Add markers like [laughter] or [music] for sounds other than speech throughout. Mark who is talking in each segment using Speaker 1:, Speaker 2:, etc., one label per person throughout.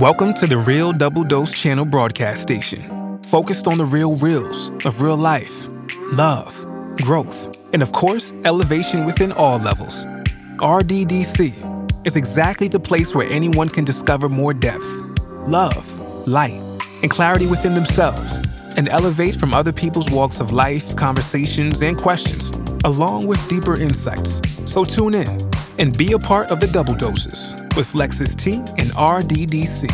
Speaker 1: Welcome to the Real Double Dose Channel broadcast station, focused on the real reels of real life, love, growth, and of course, elevation within all levels. RDDC is exactly the place where anyone can discover more depth, love, light, and clarity within themselves, and elevate from other people's walks of life, conversations, and questions, along with deeper insights. So tune in and be a part of the double doses with Lexus T and RDDC.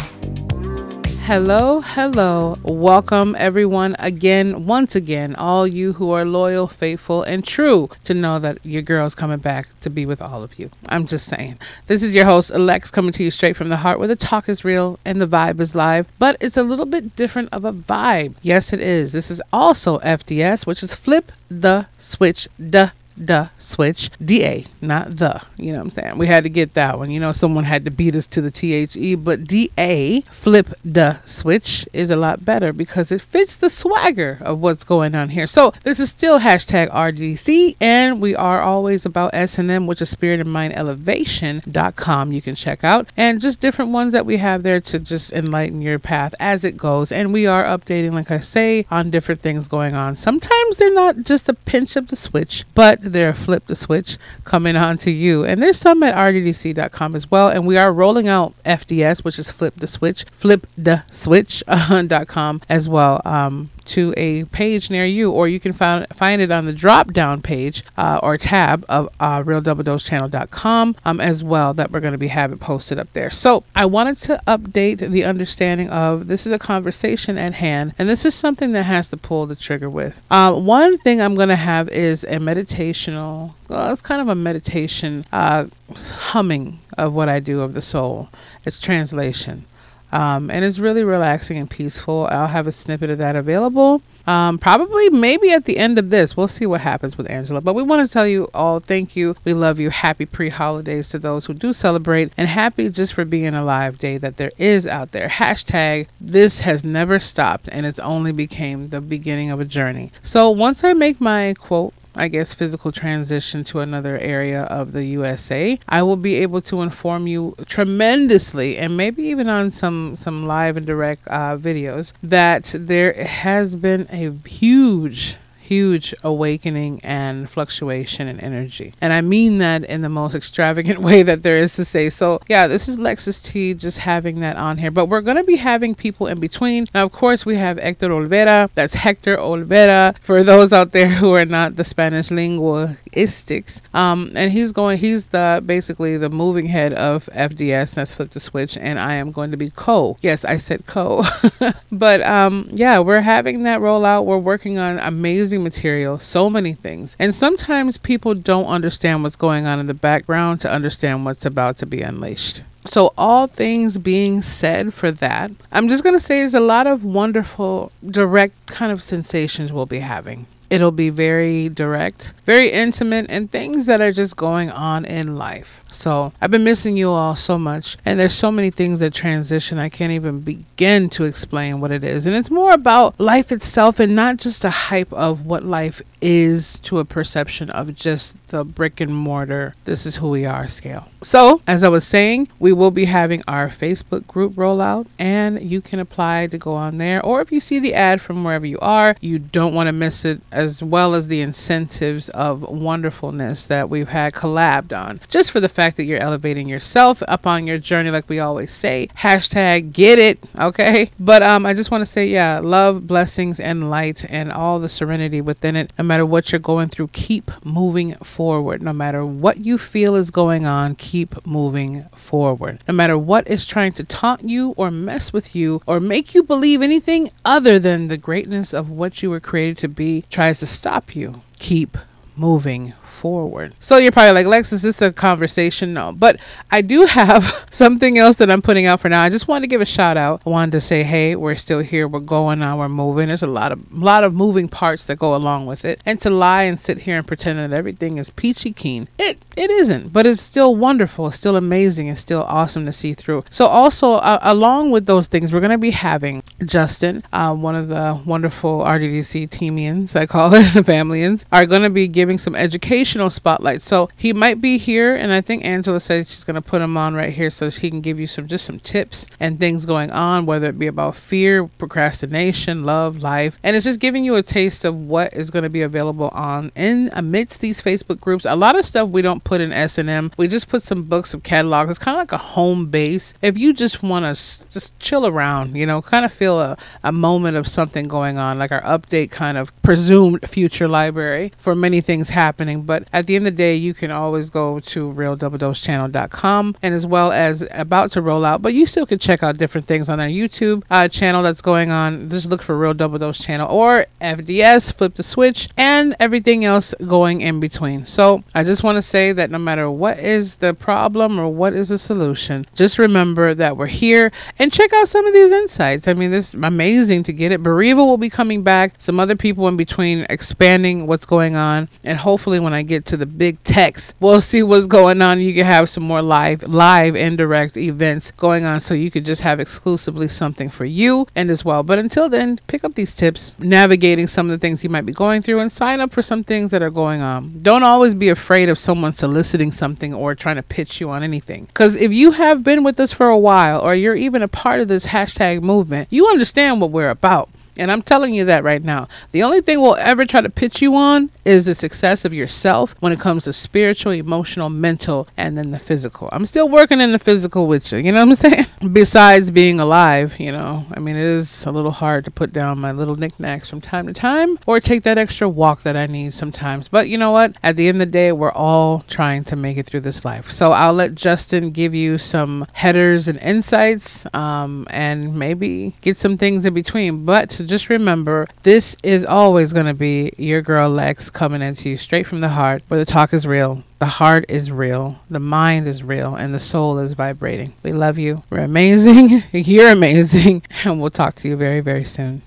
Speaker 2: Hello, hello. Welcome, everyone, again, once again, all you who are loyal, faithful, and true to know that your girl's coming back to be with all of you. I'm just saying. This is your host, Alex, coming to you straight from the heart where the talk is real and the vibe is live, but it's a little bit different of a vibe. Yes, it is. This is also FDS, which is Flip the Switch. Duh the switch da not the you know what i'm saying? We had to get that one you know someone had to beat us to the the but da flip the switch is a lot better because it fits the swagger of what's going on here. So this is still hashtag rdc and we are always about s&m which is spirit and mind elevation.com you can check out. And just different ones that we have there to just enlighten your path as it goes. And we are updating like i say on different things going on. Sometimes they're not just a pinch of the switch but they're flip the switch coming on to you. And there's some at rddc.com as well. And we are rolling out FDS, which is flip the switch, flip the switch.com [laughs] as well. Um, to a page near you, or you can find find it on the drop down page uh, or tab of uh, realdoubledosechannel.com um, as well that we're going to be having posted up there. So I wanted to update the understanding of this is a conversation at hand, and this is something that has to pull the trigger with. Uh, one thing I'm going to have is a meditational. Well, it's kind of a meditation uh, humming of what I do of the soul. It's translation. Um, and it's really relaxing and peaceful. I'll have a snippet of that available. Um, probably maybe at the end of this. We'll see what happens with Angela. But we want to tell you all thank you. We love you. Happy pre holidays to those who do celebrate, and happy just for being alive day that there is out there. Hashtag this has never stopped, and it's only became the beginning of a journey. So once I make my quote, I guess, physical transition to another area of the USA, I will be able to inform you tremendously and maybe even on some, some live and direct uh, videos that there has been a huge huge awakening and fluctuation in energy. And I mean that in the most [laughs] extravagant way that there is to say. So, yeah, this is Lexus T just having that on here. But we're going to be having people in between. Now, of course, we have Hector Olvera. That's Hector Olvera for those out there who are not the Spanish linguistics. Um, and he's going, he's the basically the moving head of FDS. That's Flip the Switch. And I am going to be co. Yes, I said co. [laughs] but um, yeah, we're having that rollout. We're working on amazing material, so many things. And sometimes people don't understand what's going on in the background to understand what's about to be unleashed. So, all things being said for that, I'm just going to say there's a lot of wonderful, direct kind of sensations we'll be having. It'll be very direct, very intimate, and things that are just going on in life. So I've been missing you all so much. And there's so many things that transition. I can't even begin to explain what it is. And it's more about life itself and not just a hype of what life is to a perception of just the brick and mortar, this is who we are scale. So, as I was saying, we will be having our Facebook group rollout and you can apply to go on there. Or if you see the ad from wherever you are, you don't want to miss it, as well as the incentives of wonderfulness that we've had collabed on. Just for the fact that you're elevating yourself up on your journey, like we always say. Hashtag get it, okay? But um, I just want to say, yeah, love, blessings, and light, and all the serenity within it. No matter what you're going through, keep moving forward. No matter what you feel is going on, keep moving forward. No matter what is trying to taunt you or mess with you or make you believe anything other than the greatness of what you were created to be tries to stop you, keep moving forward. So you're probably like, Lex, is this a conversation. No, but I do have [laughs] something else that I'm putting out for now. I just wanted to give a shout out. I wanted to say, hey, we're still here. We're going on. We're moving. There's a lot of lot of moving parts that go along with it. And to lie and sit here and pretend that everything is peachy keen, it it isn't. But it's still wonderful. It's still amazing. It's still awesome to see through. So also uh, along with those things, we're gonna be having Justin, uh, one of the wonderful RDDC teamians, I call it, [laughs] the familyans, are gonna be giving some education educational spotlight. So he might be here, and I think Angela said she's going to put him on right here so he can give you some just some tips and things going on, whether it be about fear, procrastination, love, life, and it's just giving you a taste of what is going to be available on in amidst these Facebook groups. A lot of stuff we don't put in S and M. We just put some books, some catalogs. It's kind of like a home base. If you just want to just chill around, you know, kind of feel a, a moment of something going on, like our update kind of presumed future library for many things happening. But at the end of the day, you can always go to realdoubledosechannel.com and as well as about to roll out, but you still can check out different things on our YouTube uh, channel that's going on. Just look for Real Double Dose channel or FDS, flip the switch, and everything else going in between. So I just want to say that no matter what is the problem or what is the solution, just remember that we're here and check out some of these insights. I mean, this amazing to get it. Bereava will be coming back, some other people in between expanding what's going on, and hopefully when I get to the big text, we'll see what's going on. You can have some more live, live indirect events going on, so you could just have exclusively something for you and as well. But until then, pick up these tips, navigating some of the things you might be going through, and sign up for some things that are going on. Don't always be afraid of someone soliciting something or trying to pitch you on anything. Because if you have been with us for a while, or you're even a part of this hashtag movement, you understand what we're about. And I'm telling you that right now. The only thing we'll ever try to pitch you on is the success of yourself when it comes to spiritual, emotional, mental, and then the physical. I'm still working in the physical with you, you know what I'm [laughs] saying? Besides being alive, you know, I mean, it is a little hard to put down my little knickknacks from time to time or take that extra walk that I need sometimes. But you know what? At the end of the day, we're all trying to make it through this life. So I'll let Justin give you some headers and insights um, and maybe get some things in between. But just remember, this is always going to be your girl Lex coming into you straight from the heart where the talk is real. The heart is real, the mind is real, and the soul is vibrating. We love you. We're amazing. [laughs] You're amazing. And we'll talk to you very, very soon.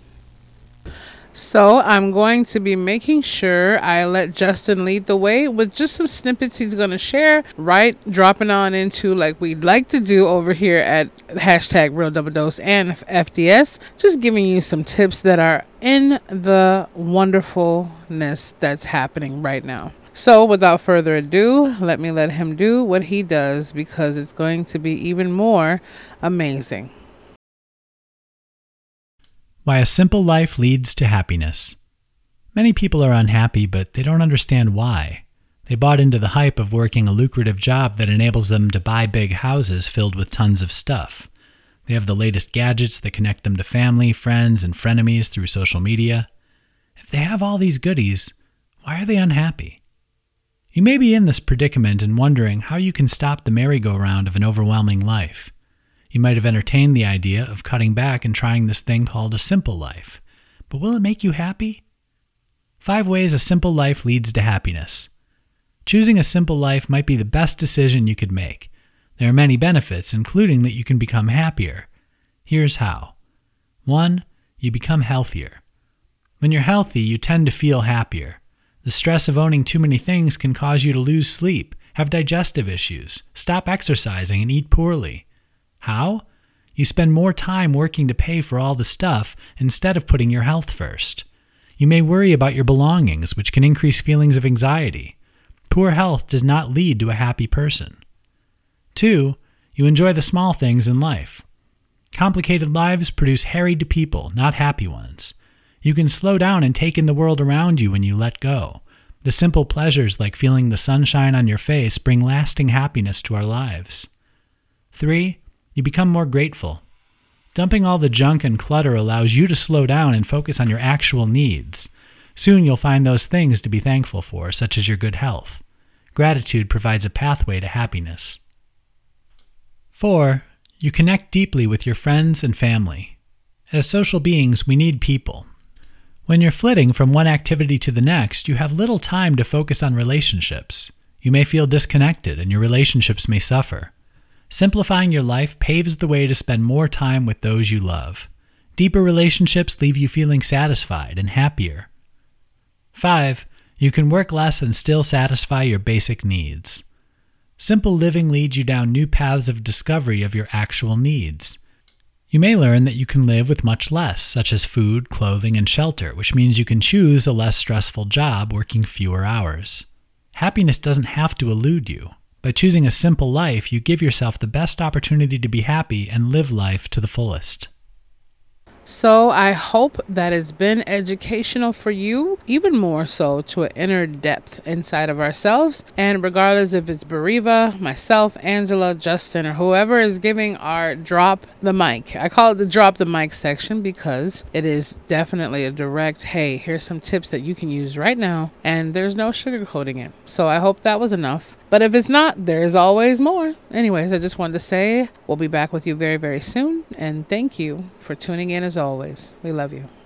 Speaker 2: So I'm going to be making sure I let Justin lead the way with just some snippets he's going to share, right? Dropping on into like we'd like to do over here at hashtag Real Double Dose and FDS, just giving you some tips that are in the wonderfulness that's happening right now. So, without further ado, let me let him do what he does because it's going to be even more amazing.
Speaker 3: Why a Simple Life Leads to Happiness. Many people are unhappy, but they don't understand why. They bought into the hype of working a lucrative job that enables them to buy big houses filled with tons of stuff. They have the latest gadgets that connect them to family, friends, and frenemies through social media. If they have all these goodies, why are they unhappy? You may be in this predicament and wondering how you can stop the merry-go-round of an overwhelming life. You might have entertained the idea of cutting back and trying this thing called a simple life. But will it make you happy? Five ways a simple life leads to happiness. Choosing a simple life might be the best decision you could make. There are many benefits, including that you can become happier. Here's how 1. You become healthier. When you're healthy, you tend to feel happier. The stress of owning too many things can cause you to lose sleep, have digestive issues, stop exercising, and eat poorly. How? You spend more time working to pay for all the stuff instead of putting your health first. You may worry about your belongings, which can increase feelings of anxiety. Poor health does not lead to a happy person. 2. You enjoy the small things in life. Complicated lives produce harried people, not happy ones. You can slow down and take in the world around you when you let go. The simple pleasures like feeling the sunshine on your face bring lasting happiness to our lives. 3 you become more grateful. Dumping all the junk and clutter allows you to slow down and focus on your actual needs. Soon you'll find those things to be thankful for, such as your good health. Gratitude provides a pathway to happiness. 4. You connect deeply with your friends and family. As social beings, we need people. When you're flitting from one activity to the next, you have little time to focus on relationships. You may feel disconnected, and your relationships may suffer. Simplifying your life paves the way to spend more time with those you love. Deeper relationships leave you feeling satisfied and happier. 5. You can work less and still satisfy your basic needs. Simple living leads you down new paths of discovery of your actual needs. You may learn that you can live with much less, such as food, clothing, and shelter, which means you can choose a less stressful job working fewer hours. Happiness doesn't have to elude you. By choosing a simple life, you give yourself the best opportunity to be happy and live life to the fullest.
Speaker 2: So I hope that it's been educational for you, even more so to an inner depth inside of ourselves. And regardless if it's Bariva, myself, Angela, Justin, or whoever is giving our drop the mic, I call it the drop the mic section because it is definitely a direct, hey, here's some tips that you can use right now, and there's no sugarcoating it. So I hope that was enough. But if it's not, there's always more. Anyways, I just wanted to say we'll be back with you very, very soon. And thank you for tuning in as always. We love you.